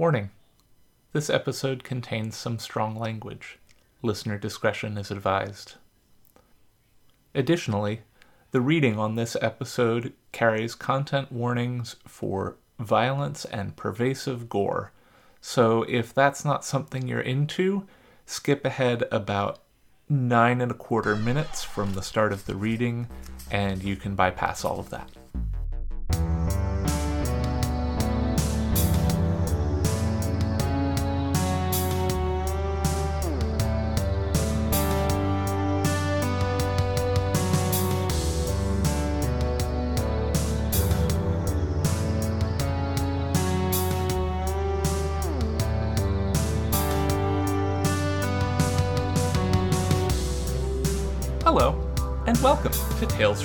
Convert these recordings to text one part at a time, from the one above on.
Warning this episode contains some strong language. Listener discretion is advised. Additionally, the reading on this episode carries content warnings for violence and pervasive gore. So if that's not something you're into, skip ahead about nine and a quarter minutes from the start of the reading, and you can bypass all of that.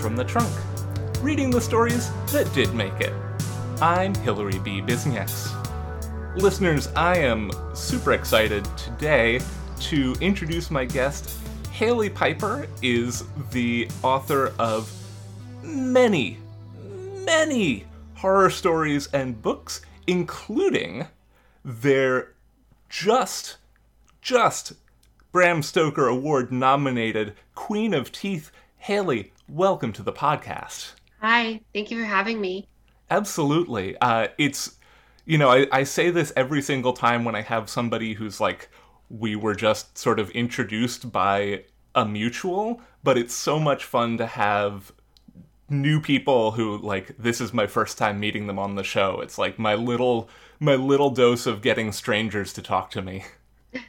From the Trunk, reading the stories that did make it. I'm Hillary B. Bisnieks. Listeners, I am super excited today to introduce my guest. Hailey Piper is the author of many, many horror stories and books, including their just, just Bram Stoker Award nominated Queen of Teeth, Hailey. Welcome to the podcast. Hi, thank you for having me. Absolutely. Uh, it's, you know, I, I say this every single time when I have somebody who's like, we were just sort of introduced by a mutual, but it's so much fun to have new people who like this is my first time meeting them on the show. It's like my little my little dose of getting strangers to talk to me.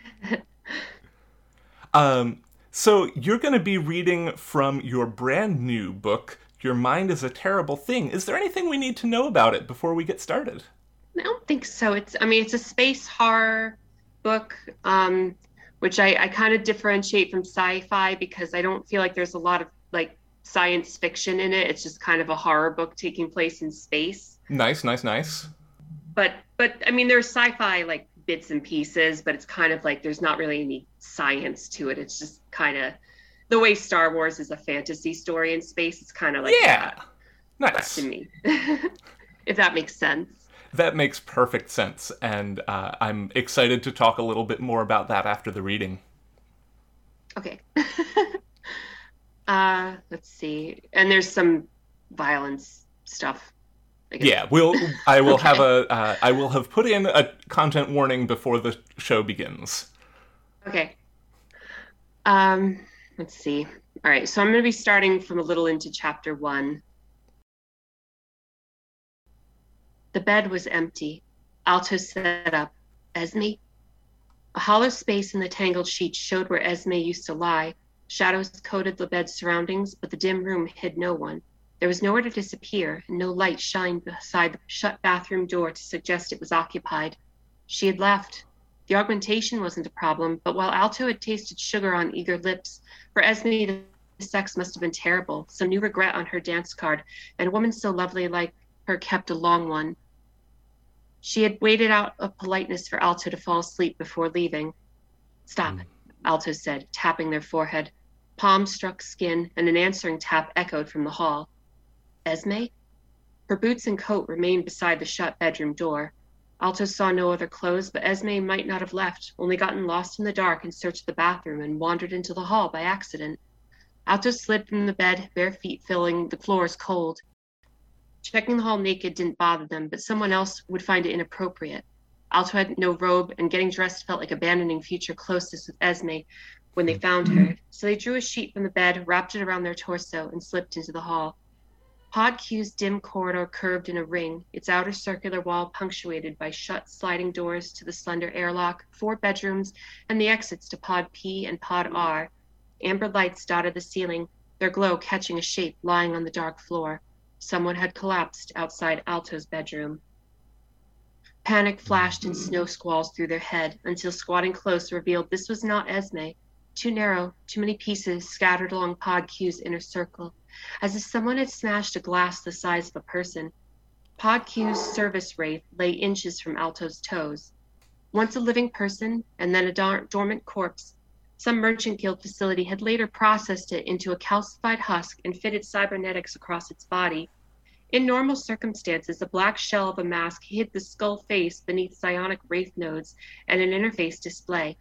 Um, so you're going to be reading from your brand new book, Your Mind is a Terrible Thing. Is there anything we need to know about it before we get started? I don't think so. It's, I mean, it's a space horror book, um, which I, I kind of differentiate from sci-fi because I don't feel like there's a lot of like science fiction in it. It's just kind of a horror book taking place in space. Nice, nice, nice. But, but I mean, there's sci-fi like bits and pieces, but it's kind of like there's not really any science to it. It's just kind of the way Star Wars is a fantasy story in space. It's kind of like yeah, that, nice to me, if that makes sense. That makes perfect sense, and uh, I'm excited to talk a little bit more about that after the reading. Okay. uh, let's see, and there's some violence stuff yeah, we'll. I will okay. have a. Uh, I will have put in a content warning before the show begins. Okay. Um. Let's see. All right. So I'm going to be starting from a little into chapter one. The bed was empty. Alto sat up. Esme. A hollow space in the tangled sheets showed where Esme used to lie. Shadows coated the bed's surroundings, but the dim room hid no one. There was nowhere to disappear, and no light shined beside the shut bathroom door to suggest it was occupied. She had left. The augmentation wasn't a problem, but while Alto had tasted sugar on eager lips, for Esme the sex must have been terrible, some new regret on her dance card, and a woman so lovely like her kept a long one. She had waited out of politeness for Alto to fall asleep before leaving. Stop, mm. Alto said, tapping their forehead. Palm struck skin, and an answering tap echoed from the hall. Esme? Her boots and coat remained beside the shut bedroom door. Alto saw no other clothes, but Esme might not have left, only gotten lost in the dark in search of the bathroom and wandered into the hall by accident. Alto slid from the bed, bare feet filling the floors cold. Checking the hall naked didn't bother them, but someone else would find it inappropriate. Alto had no robe, and getting dressed felt like abandoning future closeness with Esme when they found her. So they drew a sheet from the bed, wrapped it around their torso, and slipped into the hall. Pod Q's dim corridor curved in a ring, its outer circular wall punctuated by shut sliding doors to the slender airlock, four bedrooms, and the exits to Pod P and Pod R. Amber lights dotted the ceiling, their glow catching a shape lying on the dark floor. Someone had collapsed outside Alto's bedroom. Panic flashed in snow squalls through their head until squatting close revealed this was not Esme. Too narrow, too many pieces scattered along Pod Q's inner circle as if someone had smashed a glass the size of a person. Pod Q's service wraith lay inches from Alto's toes. Once a living person and then a dor- dormant corpse, some merchant guild facility had later processed it into a calcified husk and fitted cybernetics across its body. In normal circumstances, a black shell of a mask hid the skull face beneath psionic wraith nodes and an interface display.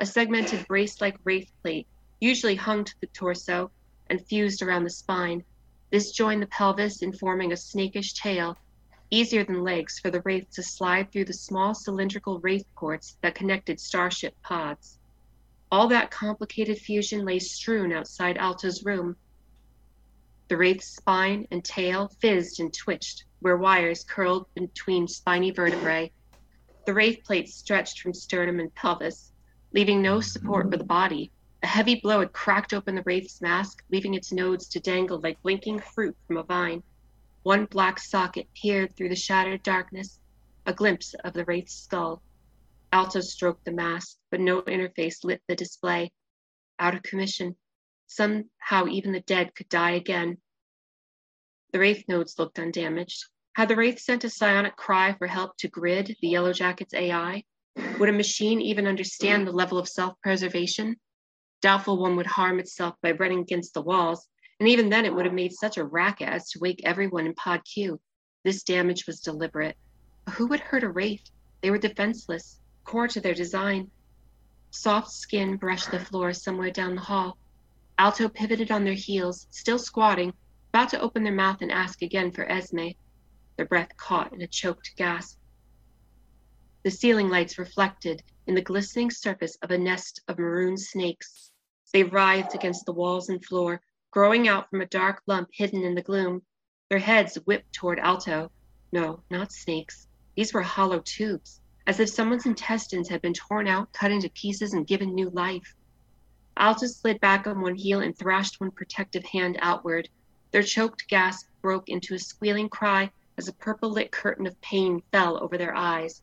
A segmented brace like wraith plate, usually hung to the torso and fused around the spine. This joined the pelvis in forming a snakish tail, easier than legs for the wraith to slide through the small cylindrical wraith ports that connected starship pods. All that complicated fusion lay strewn outside Alto's room. The wraith's spine and tail fizzed and twitched where wires curled between spiny vertebrae. The wraith plate stretched from sternum and pelvis, leaving no support for the body. A heavy blow had cracked open the wraith's mask, leaving its nodes to dangle like blinking fruit from a vine. One black socket peered through the shattered darkness, a glimpse of the wraith's skull. Alto stroked the mask, but no interface lit the display. Out of commission. Somehow even the dead could die again. The Wraith nodes looked undamaged. Had the Wraith sent a psionic cry for help to Grid, the Yellow Jacket's AI? Would a machine even understand the level of self preservation? Doubtful one would harm itself by running against the walls, and even then it would have made such a racket as to wake everyone in Pod Q. This damage was deliberate. But who would hurt a Wraith? They were defenseless, core to their design. Soft skin brushed the floor somewhere down the hall. Alto pivoted on their heels, still squatting, about to open their mouth and ask again for Esme. Their breath caught in a choked gasp. The ceiling lights reflected in the glistening surface of a nest of maroon snakes. They writhed against the walls and floor, growing out from a dark lump hidden in the gloom. Their heads whipped toward Alto. No, not snakes. These were hollow tubes, as if someone's intestines had been torn out, cut into pieces, and given new life. Alto slid back on one heel and thrashed one protective hand outward. Their choked gasp broke into a squealing cry as a purple lit curtain of pain fell over their eyes.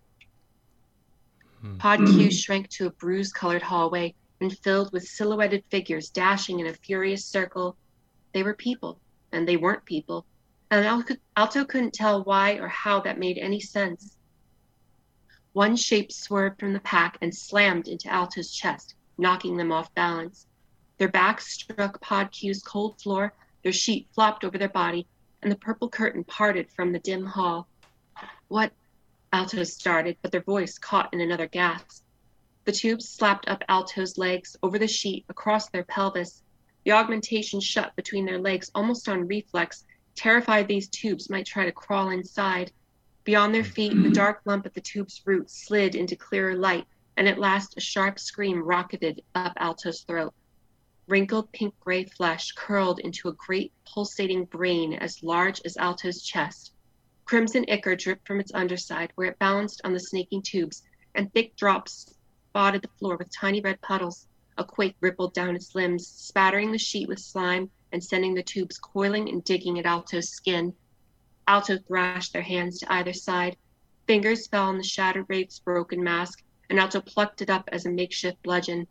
Hmm. Pod Q shrank to a bruise colored hallway and filled with silhouetted figures dashing in a furious circle. They were people, and they weren't people, and Alto couldn't tell why or how that made any sense. One shape swerved from the pack and slammed into Alto's chest, knocking them off balance. Their backs struck Pod Q's cold floor, their sheet flopped over their body, and the purple curtain parted from the dim hall. What? Alto started, but their voice caught in another gasp. The tubes slapped up Alto's legs, over the sheet, across their pelvis. The augmentation shut between their legs almost on reflex, terrified these tubes might try to crawl inside. Beyond their feet, the dark lump at the tube's root slid into clearer light, and at last a sharp scream rocketed up Alto's throat. Wrinkled pink gray flesh curled into a great pulsating brain as large as Alto's chest. Crimson ichor dripped from its underside where it balanced on the snaking tubes, and thick drops spotted the floor with tiny red puddles. A quake rippled down its limbs, spattering the sheet with slime and sending the tubes coiling and digging at Alto's skin. Alto thrashed their hands to either side. Fingers fell on the shattered wraith's broken mask, and Alto plucked it up as a makeshift bludgeon.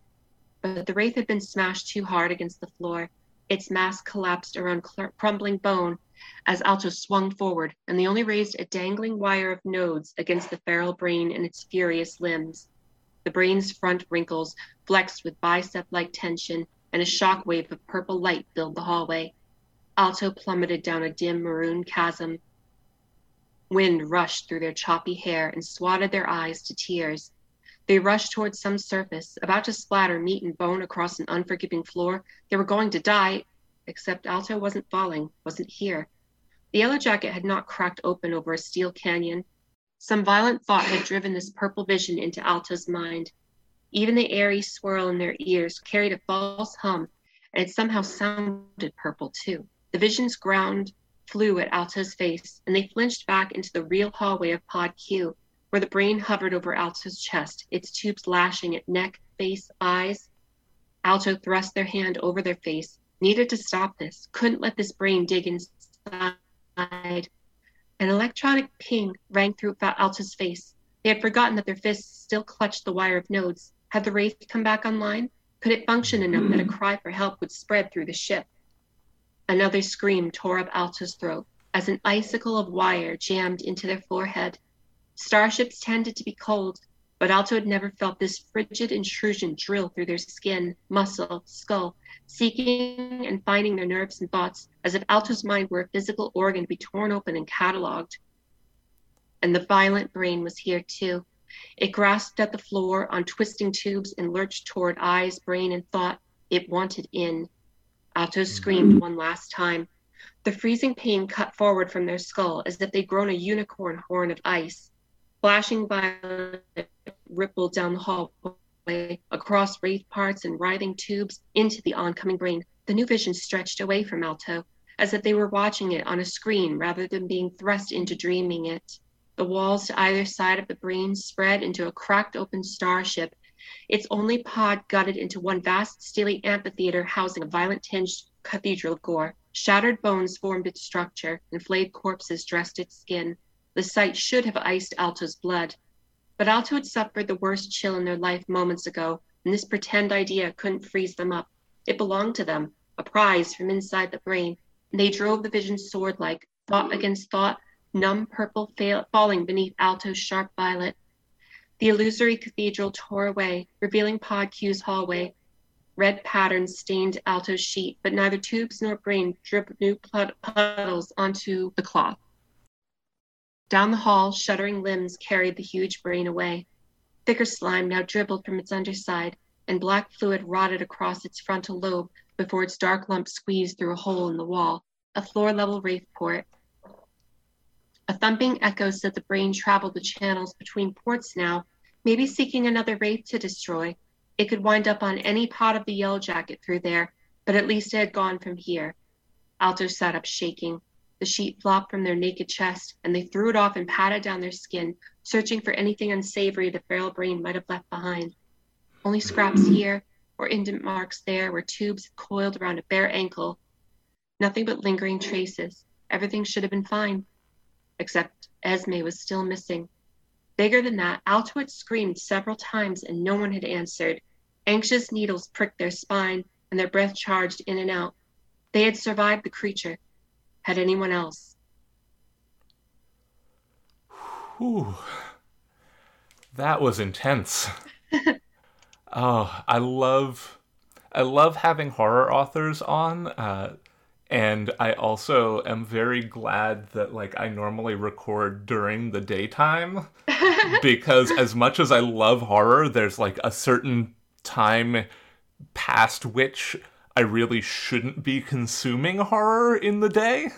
But the wraith had been smashed too hard against the floor. Its mass collapsed around crumbling bone as Alto swung forward, and they only raised a dangling wire of nodes against the feral brain and its furious limbs. The brain's front wrinkles flexed with bicep like tension, and a shock wave of purple light filled the hallway. Alto plummeted down a dim maroon chasm. Wind rushed through their choppy hair and swatted their eyes to tears. They rushed towards some surface, about to splatter meat and bone across an unforgiving floor. They were going to die, except Alto wasn't falling, wasn't here. The yellow jacket had not cracked open over a steel canyon. Some violent thought had driven this purple vision into Alto's mind. Even the airy swirl in their ears carried a false hum, and it somehow sounded purple too. The vision's ground flew at Alto's face, and they flinched back into the real hallway of Pod Q, where the brain hovered over Alto's chest, its tubes lashing at neck, face, eyes. Alto thrust their hand over their face, needed to stop this, couldn't let this brain dig inside. An electronic ping rang through Alto's face. They had forgotten that their fists still clutched the wire of nodes. Had the Wraith come back online? Could it function enough hmm. that a cry for help would spread through the ship? Another scream tore up Alto's throat as an icicle of wire jammed into their forehead. Starships tended to be cold. But Alto had never felt this frigid intrusion drill through their skin, muscle, skull, seeking and finding their nerves and thoughts as if Alto's mind were a physical organ to be torn open and cataloged. And the violent brain was here too. It grasped at the floor on twisting tubes and lurched toward eyes, brain, and thought. It wanted in. Alto mm-hmm. screamed one last time. The freezing pain cut forward from their skull as if they'd grown a unicorn horn of ice. Flashing violet rippled down the hallway, across wraith parts and writhing tubes, into the oncoming brain. The new vision stretched away from Alto, as if they were watching it on a screen rather than being thrust into dreaming it. The walls to either side of the brain spread into a cracked open starship, its only pod gutted into one vast steely amphitheater housing a violent tinged cathedral of gore. Shattered bones formed its structure, and flayed corpses dressed its skin. The sight should have iced Alto's blood. But Alto had suffered the worst chill in their life moments ago, and this pretend idea couldn't freeze them up. It belonged to them, a prize from inside the brain, and they drove the vision sword like, thought against thought, numb purple fail- falling beneath Alto's sharp violet. The illusory cathedral tore away, revealing Pod Q's hallway. Red patterns stained Alto's sheet, but neither tubes nor brain dripped new puddles onto the cloth. Down the hall, shuddering limbs carried the huge brain away. Thicker slime now dribbled from its underside, and black fluid rotted across its frontal lobe before its dark lump squeezed through a hole in the wall, a floor level wraith port. A thumping echo said the brain traveled the channels between ports now, maybe seeking another wraith to destroy. It could wind up on any pot of the yellow jacket through there, but at least it had gone from here. Alto sat up shaking. The sheet flopped from their naked chest, and they threw it off and patted down their skin, searching for anything unsavory the feral brain might have left behind. Only scraps here, or indent marks there, where tubes coiled around a bare ankle. Nothing but lingering traces. Everything should have been fine except Esme was still missing. Bigger than that, Alto had screamed several times and no one had answered. Anxious needles pricked their spine and their breath charged in and out. They had survived the creature. Had anyone else? Whew. That was intense. oh, I love I love having horror authors on. Uh, and I also am very glad that like I normally record during the daytime because as much as I love horror, there's like a certain time past which I really shouldn't be consuming horror in the day.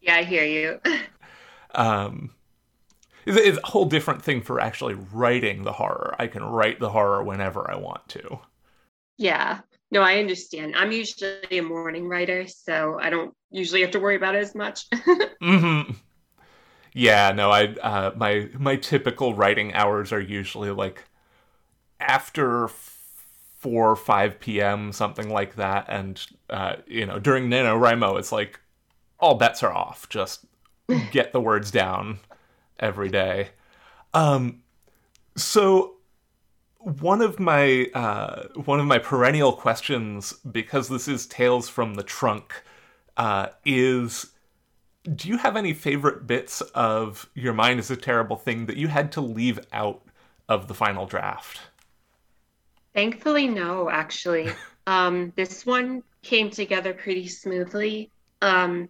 Yeah, I hear you. um it's, it's a whole different thing for actually writing the horror. I can write the horror whenever I want to. Yeah. No, I understand. I'm usually a morning writer, so I don't usually have to worry about it as much. mm-hmm. Yeah, no, I uh, my my typical writing hours are usually like after four or five p.m. something like that, and uh, you know during NaNoWriMo, it's like all bets are off. Just get the words down every day. Um, so one of my uh, one of my perennial questions, because this is Tales from the Trunk, uh, is do you have any favorite bits of Your Mind is a Terrible Thing that you had to leave out of the final draft? Thankfully, no, actually. um, this one came together pretty smoothly. Um,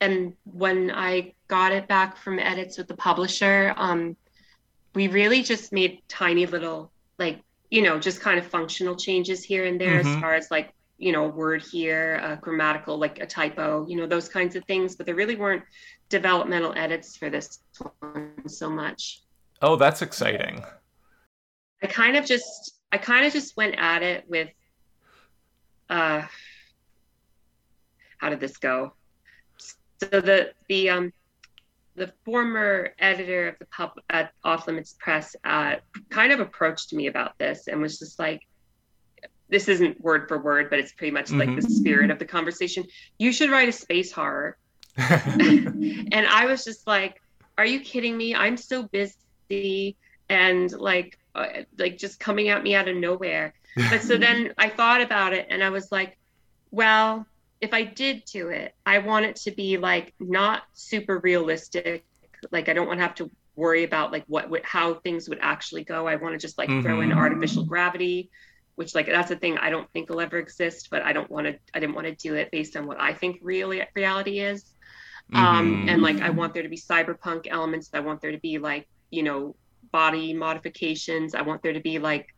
and when I got it back from edits with the publisher, um, we really just made tiny little like you know just kind of functional changes here and there mm-hmm. as far as like you know a word here a grammatical like a typo you know those kinds of things but there really weren't developmental edits for this one so much oh that's exciting i kind of just i kind of just went at it with uh how did this go so the the um the former editor of the pub at Off Limits Press uh, kind of approached me about this and was just like, "This isn't word for word, but it's pretty much mm-hmm. like the mm-hmm. spirit of the conversation. You should write a space horror." and I was just like, "Are you kidding me? I'm so busy and like, uh, like just coming at me out of nowhere." But so then I thought about it and I was like, "Well." if I did do it, I want it to be like not super realistic. Like I don't want to have to worry about like what, what how things would actually go. I want to just like mm-hmm. throw in mm-hmm. artificial gravity, which like that's a thing I don't think will ever exist, but I don't want to I didn't want to do it based on what I think really reality is. Mm-hmm. Um, and like I want there to be cyberpunk elements. I want there to be like, you know, body modifications. I want there to be like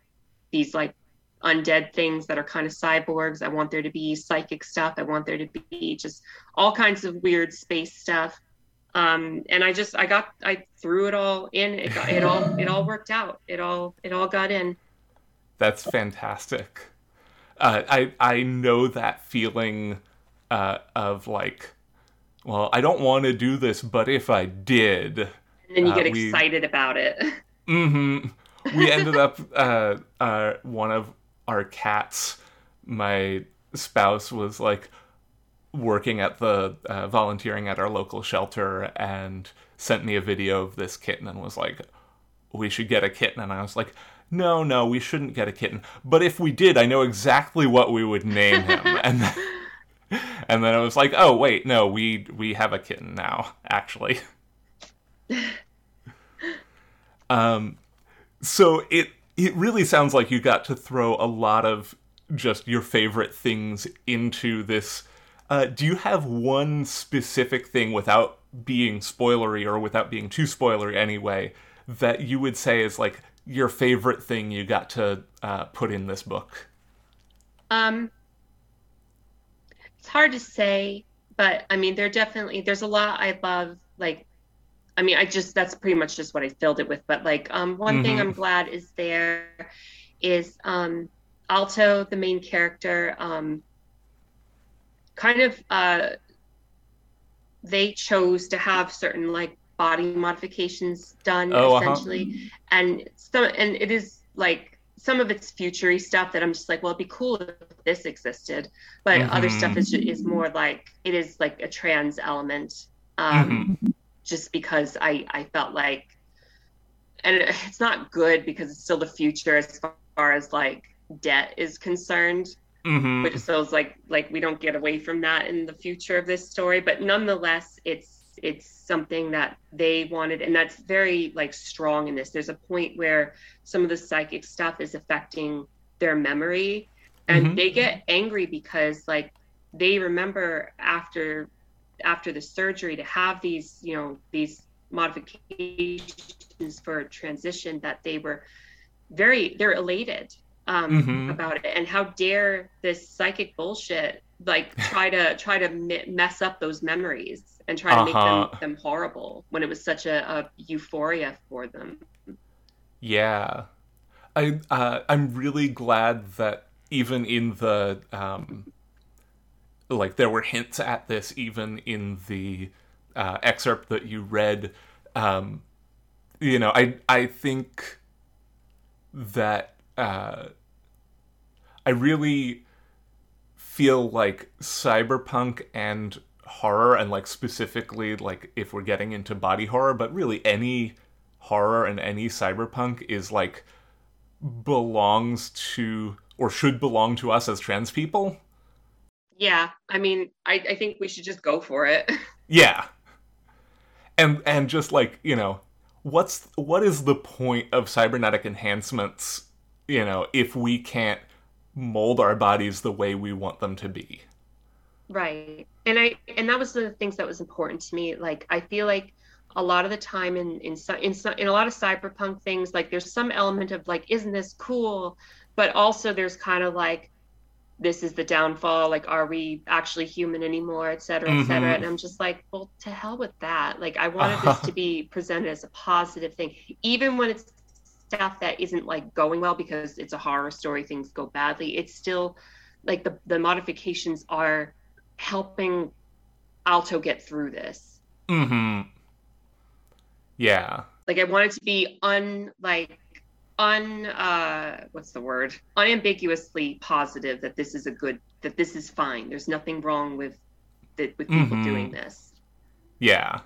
these like undead things that are kind of cyborgs. I want there to be psychic stuff. I want there to be just all kinds of weird space stuff. Um, and I just I got I threw it all in. It got, it all it all worked out. It all it all got in. That's fantastic. Uh, I I know that feeling uh, of like, well, I don't want to do this, but if I did, and then you uh, get we, excited about it. Mm-hmm. We ended up uh, uh, one of our cats, my spouse was like working at the uh, volunteering at our local shelter and sent me a video of this kitten and was like, "We should get a kitten." And I was like, "No, no, we shouldn't get a kitten. But if we did, I know exactly what we would name him." and then, and then I was like, "Oh, wait, no, we we have a kitten now, actually." Um, so it it really sounds like you got to throw a lot of just your favorite things into this. Uh, do you have one specific thing without being spoilery or without being too spoilery anyway that you would say is like your favorite thing you got to uh, put in this book? Um, it's hard to say, but I mean, there definitely there's a lot I love like I mean, I just that's pretty much just what I filled it with. But like, um, one mm-hmm. thing I'm glad is there is um, Alto, the main character, um, kind of uh, they chose to have certain like body modifications done oh, uh-huh. essentially, uh-huh. and some and it is like some of it's futury stuff that I'm just like, well, it'd be cool if this existed, but mm-hmm. other stuff is is more like it is like a trans element. Um, mm-hmm just because I, I felt like, and it's not good because it's still the future as far as like debt is concerned. Mm-hmm. Which feels like like we don't get away from that in the future of this story, but nonetheless, it's it's something that they wanted, and that's very like strong in this. There's a point where some of the psychic stuff is affecting their memory, and mm-hmm. they get angry because like they remember after after the surgery to have these, you know, these modifications for transition that they were very, they're elated um, mm-hmm. about it. And how dare this psychic bullshit like try to try to mess up those memories and try to uh-huh. make them, uh-huh. them horrible when it was such a, a euphoria for them. Yeah, I uh, I'm really glad that even in the um, like there were hints at this even in the uh, excerpt that you read. Um, you know, I I think that uh, I really feel like cyberpunk and horror, and like specifically like if we're getting into body horror, but really any horror and any cyberpunk is like belongs to or should belong to us as trans people yeah, I mean, I, I think we should just go for it. yeah. And and just like, you know, what's what is the point of cybernetic enhancements, you know, if we can't mold our bodies the way we want them to be? Right. And I and that was one of the things that was important to me. Like I feel like a lot of the time in in in, in a lot of cyberpunk things like there's some element of like isn't this cool but also there's kind of like this is the downfall like are we actually human anymore et cetera et cetera. Mm-hmm. and i'm just like well to hell with that. Like i wanted this to be presented as a positive thing even when it's stuff that isn't like going well because it's a horror story things go badly. It's still like the the modifications are helping alto get through this. Mm-hmm. Yeah. Like i wanted to be unlike un uh what's the word? Unambiguously positive that this is a good that this is fine. There's nothing wrong with that with people mm-hmm. doing this. Yeah.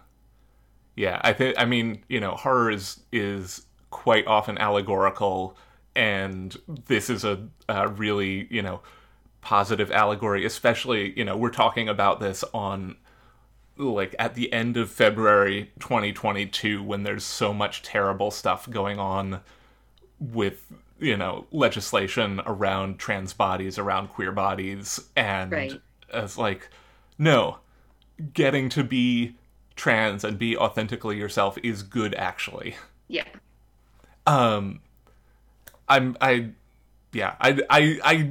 Yeah. I think i mean you know horror is is quite often allegorical and this is a, a really you know positive allegory especially you know we're talking about this on like at the end of February 2022 when there's so much terrible stuff going on with you know legislation around trans bodies around queer bodies and Right. as like no getting to be trans and be authentically yourself is good actually Yeah. um i'm i yeah i i i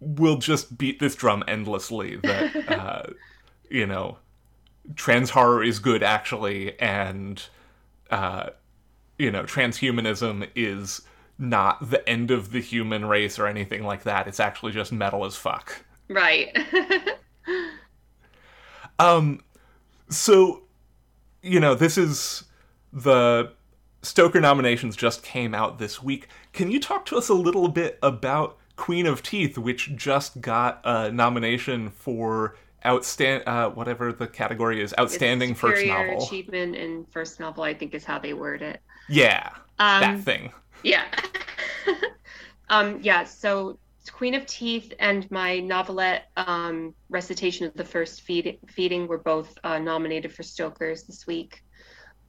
will just beat this drum endlessly that uh you know trans horror is good actually and uh you know transhumanism is not the end of the human race or anything like that it's actually just metal as fuck Right. Um, so, you know, this is the Stoker nominations just came out this week. Can you talk to us a little bit about Queen of Teeth, which just got a nomination for outstand uh, whatever the category is, outstanding first novel? achievement in first novel, I think is how they word it. Yeah, Um, that thing. Yeah. um, yeah, so Queen of Teeth and my novelette um, recitation of the first feed- feeding were both uh, nominated for Stokers this week.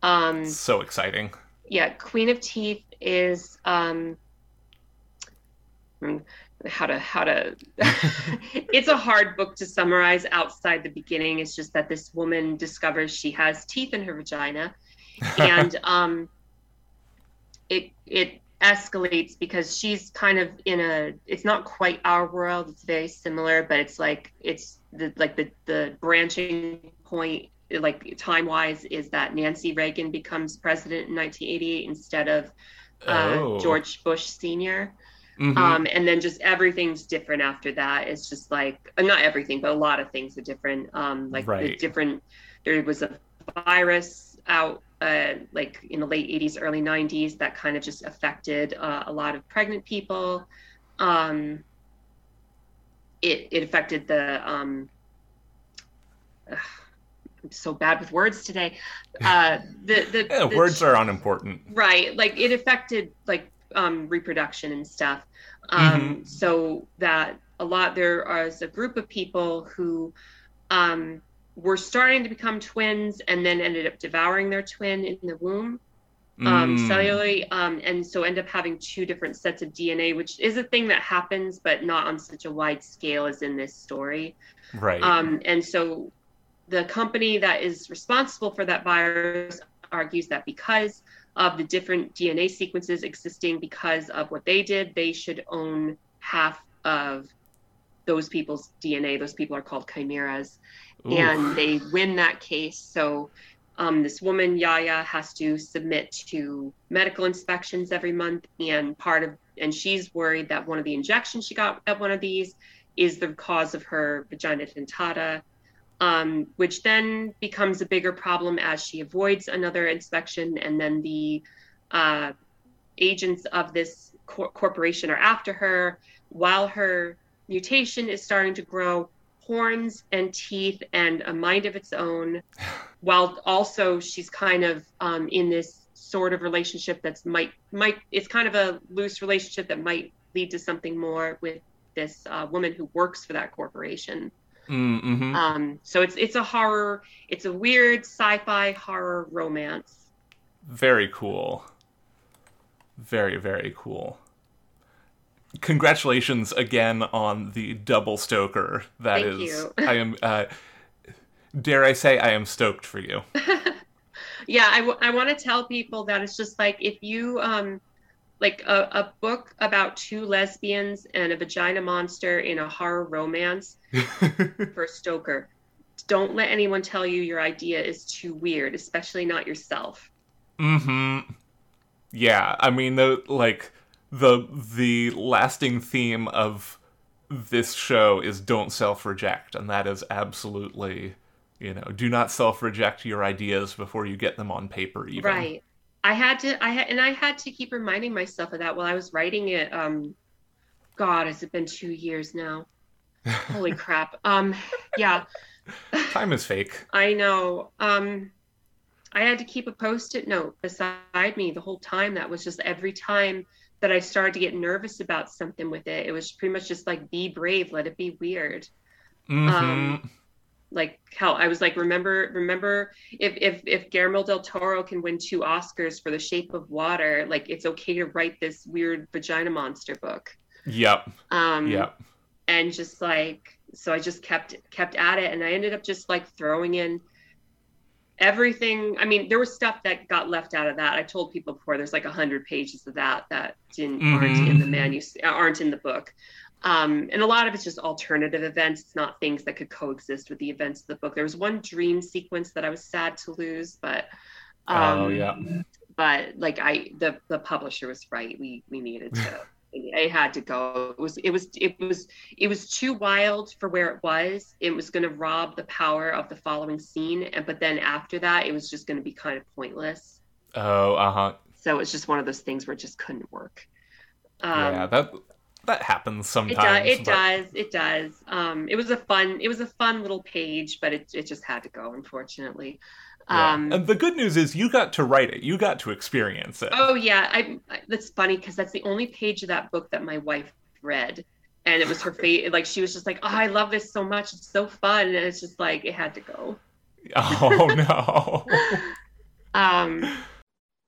Um, So exciting. yeah, Queen of Teeth is um, mm, how to how to. it's a hard book to summarize outside the beginning. It's just that this woman discovers she has teeth in her vagina, and um, it it escalates because she's kind of in a. It's not quite our world. It's very similar, but it's like it's the like the the branching point like time wise is that Nancy Reagan becomes president in 1988 instead of uh, Oh. George Bush senior. Mhm. Um, and then just everything's different after that. It's just like uh, not everything, but a lot of things are different. Um, like the different. There was a virus out uh, like in the late 80s, early 90s that kind of just affected uh, a lot of pregnant people. Um, it it affected the. Um, ugh, I'm so bad with words today. Uh, the the, Yeah, the words are unimportant. right like it affected like um reproduction and stuff um Mhm. so that a lot there was a group of people who um were starting to become twins and then ended up devouring their twin in the womb um Mm, cellularly um and so end up having two different sets of dna which is a thing that happens but not on such a wide scale as in this story right. um, and so the company that is responsible for that virus argues that because of the different DNA sequences existing because of what they did, they should own half of those people's DNA. Those people are called chimeras. Ooh. And they win that case. So um, this woman, Yaya, has to submit to medical inspections every month. And part of, and she's worried that one of the injections she got at one of these is the cause of her vagina dentata, um, which then becomes a bigger problem as she avoids another inspection. And then the uh, agents of this cor- corporation are after her while her mutation is starting to grow horns and teeth and a mind of its own while also she's kind of um, in this sort of relationship that's might might it's kind of a loose relationship that might lead to something more with this uh, woman who works for that corporation Mm, mhm. um, so it's it's a horror it's a weird sci-fi horror romance Very cool. Very, very cool. Congratulations again on the double Stoker. That Thank is. I am, uh, dare I say, I am stoked for you. yeah I, w- I want to tell people that it's just like if you um like a, a book about two lesbians and a vagina monster in a horror romance for stoker don't let anyone tell you your idea is too weird especially not yourself Mm-hmm. Yeah, I mean, the like the the lasting theme of this show is don't self reject, and that is absolutely, you know, do not self reject your ideas before you get them on paper. Even right i had to i had and i had to keep reminding myself of that while i was writing it um god has it been two years now holy crap um yeah time is fake. I know. Um, I had to keep a post-it note beside me the whole time. That was just every time that I started to get nervous about something with it. It was pretty much just like, be brave, let it be weird. hmm Um, like hell i was like remember remember if if if guillermo del toro can win two oscars for the shape of water like it's okay to write this weird vagina monster book. Yep. Um yep. and just like so i just kept kept at it. And i ended up just like throwing in everything i mean there was stuff that got left out of that. I told people before there's like 100 pages of that that didn't mm-hmm. aren't in the manus aren't in the book. Um, and a lot of it's just alternative events. It's not things that could coexist with the events of the book. There was one dream sequence that i was sad to lose but um, oh yeah. but like i the the publisher was right. We we needed to it had to go. It was it was it was it was too wild for where it was. It was going to rob the power of the following scene, and but then after that, it was just going to be kind of pointless. Oh, uh huh. So it's just one of those things where it just couldn't work. Um, yeah, that that happens sometimes. It, do, it but... does. It does. Um, it was a fun. It was a fun little page, but it it just had to go, unfortunately. Yeah. Um, and the good news is you got to write it. You got to experience it. Oh yeah, I, I that's funny because that's the only page of that book that my wife read, and it was her favorite. Like she was just like, "Oh, I love this so much. It's so fun," and it's just like it had to go. Oh no. um,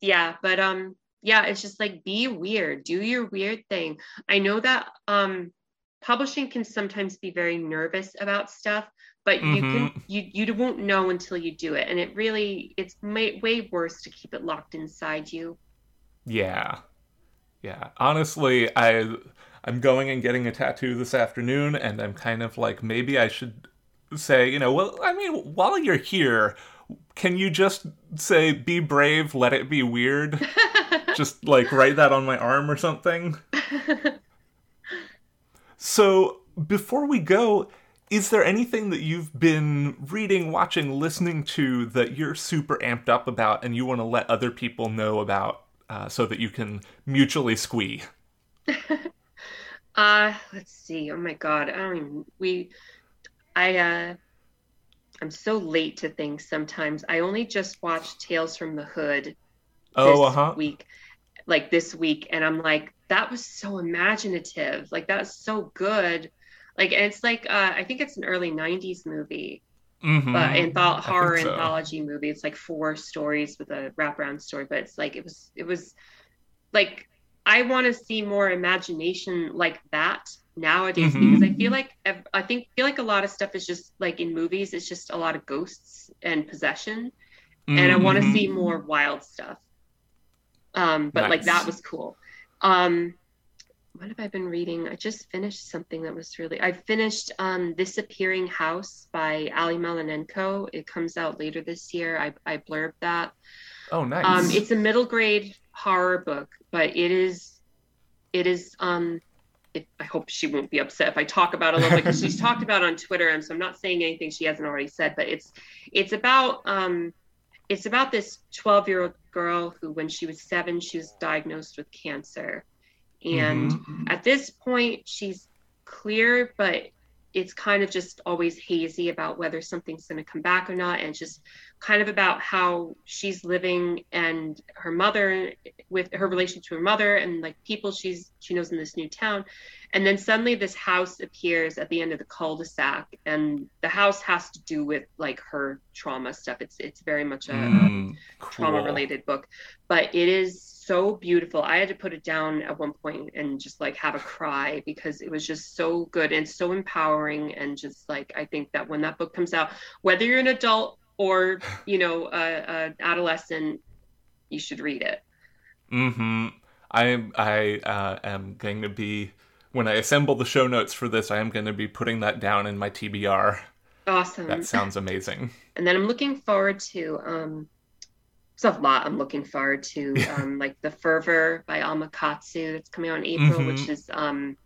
yeah, but um, yeah, it's just like be weird, do your weird thing. I know that um, publishing can sometimes be very nervous about stuff but mm-hmm. you can you you won't know until you do it and it really it's may, way worse to keep it locked inside you. Yeah. Yeah. Honestly i i'm going and getting a tattoo this afternoon and i'm kind of like maybe i should say you know well i mean while you're here can you just say be brave let it be weird just like write that on my arm or something? So before we go is there anything that you've been reading, watching, listening to that you're super amped up about and you want to let other people know about uh, so that you can mutually squee? uh, let's see. Oh my god, I don't even we I uh I'm so late to things sometimes. I only just watched Tales from the Hood oh, uh-huh. week. Like this week and I'm like that was so imaginative. Like that's so good like it's like uh, I think it's an early '90s movie, mm-hmm. but antholo- horror so. anthology movie. It's like four stories with a wraparound story, but it's like it was it was like I want to see more imagination like that nowadays mm-hmm. because I feel like I think feel like a lot of stuff is just like in movies. It's just a lot of ghosts and possession, mm-hmm. and I want to see more wild stuff. Um, but nice. like that was cool. Um, what have I been reading? I just finished something that was really. I finished um, This Appearing House by Ally Malinenko. It comes out later this year. I, I blurbed that. Oh, nice. Um, it's a middle grade horror book, but it is, it is. Um, it, I hope she won't be upset if I talk about it a little bit because she's talked about on Twitter, and so I'm not saying anything she hasn't already said. But it's, it's about, um, it's about this 12 year old girl who, when she was seven, she was diagnosed with cancer and mm-hmm. at this point, she's clear, but it's kind of just always hazy about whether something's going to come back or not. And just kind of about how she's living and her mother with her relation to her mother and like people she's she knows in this new town and then suddenly this house appears at the end of the cul-de-sac and the house has to do with like her trauma stuff it's it's very much a, mm, cool. trauma related book but it is so beautiful i had to put it down at one point and just like have a cry because it was just so good and so empowering and just like i think that when that book comes out whether you're an adult or you know a, a adolescent you should read it mm-hmm i i uh, am going to be when I assemble the show notes for this, I am going to be putting that down in my TBR. Awesome. That sounds amazing. And then I'm looking forward to um there's a lot I'm looking forward to. Um like The Fervor by Alma Katsu that's coming out in April, mm-hmm. which is um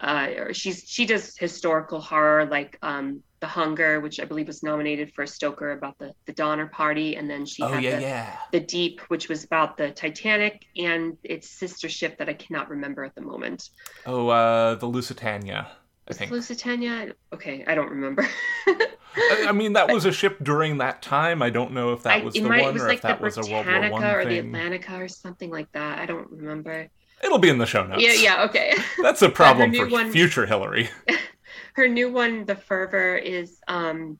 uh she's she does historical horror like um the Hunger, which I believe was nominated for a Stoker about the, the Donner Party, and then she oh, had yeah, the, yeah. the Deep, which was about the Titanic and its sister ship that I cannot remember at the moment. Oh, uh, the Lusitania. I think. Lusitania? Okay, I don't remember. I mean, that was a ship during that time. I don't know if that was I, the might, one or like if that was a World War One or thing. the Atlantica or something like that. I don't remember. It'll be in the show notes. Yeah, yeah, okay. That's a problem for one... future Hillary her new one, The Fervor, is um,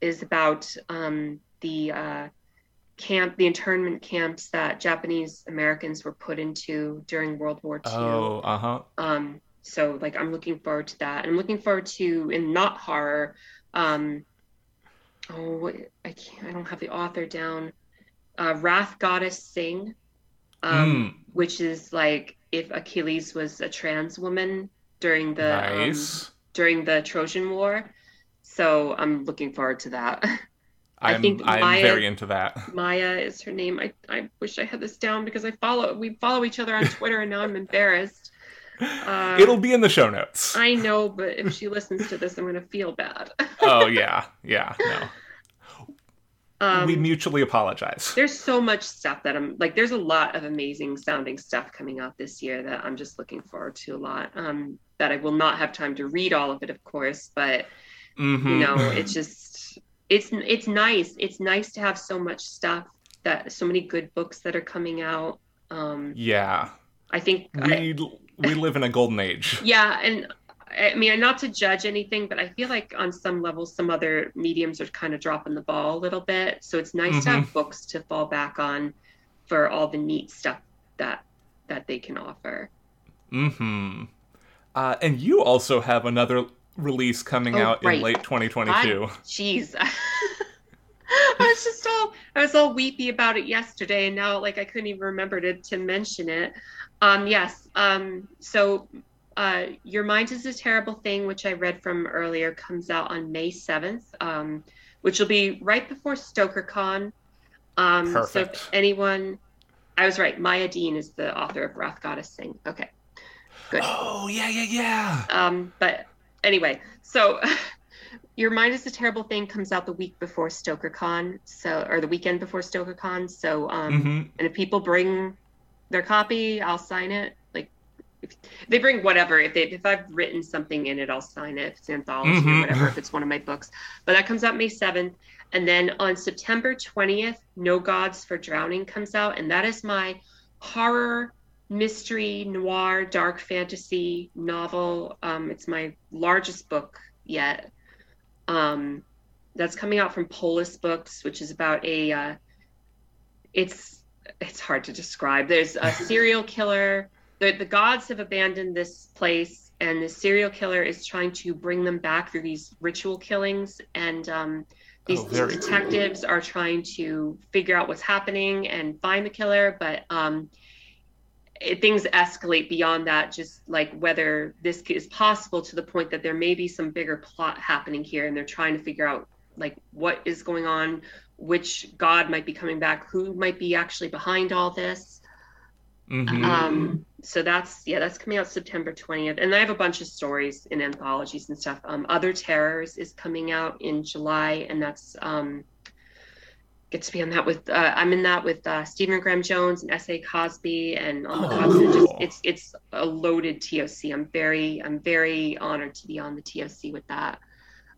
is about um, the uh, camp, the internment camps that Japanese Americans were put into during World War II. Oh, uh huh. Um, so like I'm looking forward to that. I'm looking forward to in not horror. Um, oh, I can't. I don't have the author down. Uh, Wrath Goddess Sing, um, Mm. which is like if Achilles was a trans woman during the um, during the Trojan War. So I'm looking forward to that. I I'm think I'm Maya- very into that. Maya is her name. I, I wish I had this down because I follow we follow each other on Twitter and now I'm embarrassed. Uh, It'll be in the show notes. I know, but if she listens to this, I'm gonna feel bad. oh yeah, yeah. No, Um, we mutually apologize. there's so much stuff that I'm like. There's a lot of amazing sounding stuff coming out this year that I'm just looking forward to a lot. Um, that I will not have time to read all of it, of course, but Mhm. you know it's just it's it's nice it's nice to have so much stuff that so many good books that are coming out um Yeah, i think I, we live in a golden age. yeah and i mean not to judge anything but i feel like on some level some other mediums are kind of dropping the ball a little bit so it's nice to have books to fall back on for all the neat stuff that that they can offer hmm Uh, and you also have another release coming Oh, out right. in late 2022. I- Jeez. I was just all I was all weepy about it yesterday and now like I couldn't even remember to, to mention it. Um yes. Um so uh Your Mind is a Terrible Thing, which I read from earlier, comes out on May 7th, um, which will be right before StokerCon. Um so if anyone I was right, Maya Deane is the author of Wrath Goddess Sing. Okay. Good. Oh yeah, yeah, yeah. Um, but anyway, so Your Mind is a Terrible Thing comes out the week before StokerCon, so or the weekend before StokerCon. So um, hmm and if people bring their copy, I'll sign it. Like if they bring whatever, if they if I've written something in it, I'll sign it. If it's anthology Mhm. or whatever, if it's one of my books. But that comes out May seventh, and then on September twentieth, No Gods for Drowning comes out, and that is my horror mystery noir dark fantasy novel um, it's my largest book yet um, that's coming out from polis books which is about a uh, it's it's hard to describe there's a serial killer the, the gods have abandoned this place and the serial killer is trying to bring them back through these ritual killings and um, these Oh, very cool. detectives are trying to figure out what's happening and find the killer but um, it, things escalate beyond that just like whether this is possible to the point that there may be some bigger plot happening here and they're trying to figure out like what is going on which god might be coming back who might be actually behind all this. Hmm um so that's yeah that's coming out september 20th and i have a bunch of stories in anthologies and stuff. Um other terrors is coming out in july and that's um get to be on that with uh, i'm in that with uh, stephen graham jones and sa cosby and on the Oh, just it's it's a loaded toc i'm very i'm very honored to be on the toc with that.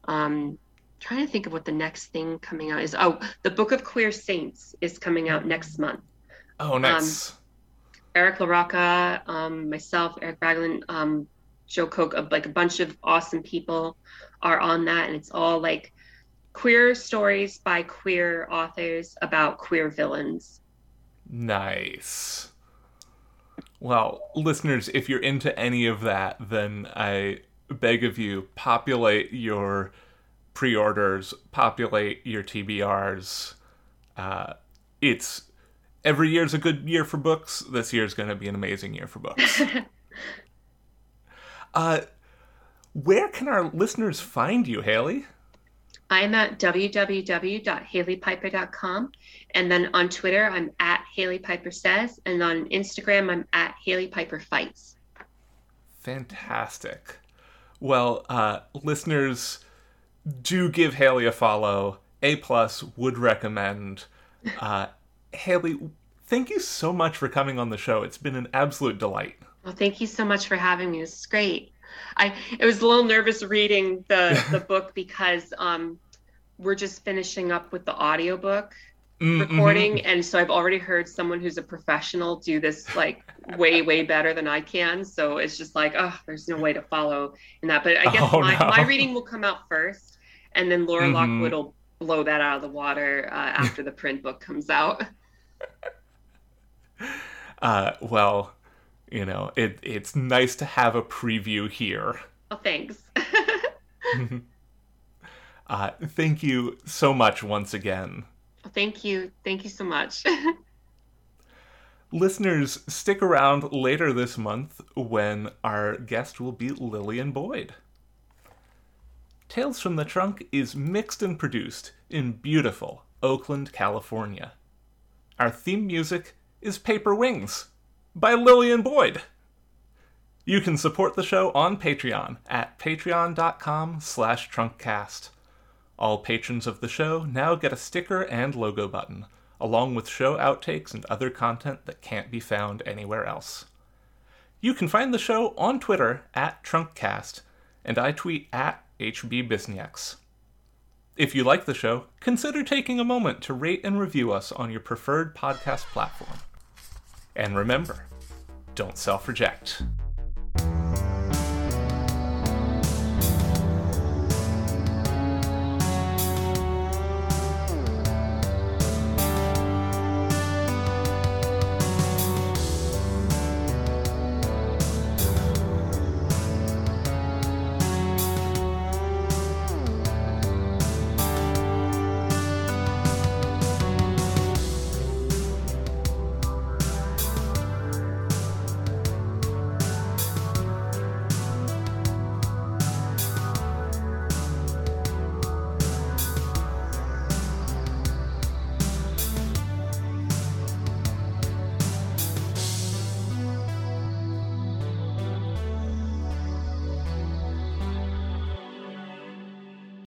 Um trying to think of what the next thing coming out is oh the book of queer saints is coming out next month Oh, nice. Eric LaRocca, um, myself, Eric Raglin, um, Joe Koch, like a bunch of awesome people are on that. And it's all like queer stories by queer authors about queer villains. Nice. Well, listeners, if you're into any of that, then I beg of you, populate your pre orders, populate your TBRs. Uh, it's every year's a good year for books. This year's going to be an amazing year for books. uh, where can our listeners find you, Hailey? I'm at www.haileypiper.com. And then on Twitter, I'm at Hailey Piper Says. And on Instagram, I'm at Hailey Piper Fights. Fantastic. Well, uh, listeners, do give Hailey a follow. A plus would recommend. Uh, Hailey, thank you so much for coming on the show. It's been an absolute delight. Well, thank you so much for having me. This is great. I it was a little nervous reading the the book because um we're just finishing up with the audiobook Mm, recording mhm. and so I've already heard someone who's a professional do this like way way better than I can. So it's just like, oh, there's no way to follow in that. But I guess Oh, my, no. my reading will come out first and then Laura Mhm. Lockwood will blow that out of the water uh, after the print book comes out. Uh, well, you know, it, it's nice to have a preview here. Oh, thanks. uh, thank you so much once again. Thank you. Thank you so much. Listeners, stick around later this month when our guest will be Lillian Boyd. Tales from the Trunk is mixed and produced in beautiful Oakland, California. Our theme music is Paper Wings by Lillian Boyd. You can support the show on Patreon at patreon.com slash trunkcast. All patrons of the show now get a sticker and logo button, along with show outtakes and other content that can't be found anywhere else. You can find the show on Twitter at Trunkcast, and I tweet at HB If you like the show, consider taking a moment to rate and review us on your preferred podcast platform. And remember, don't self reject.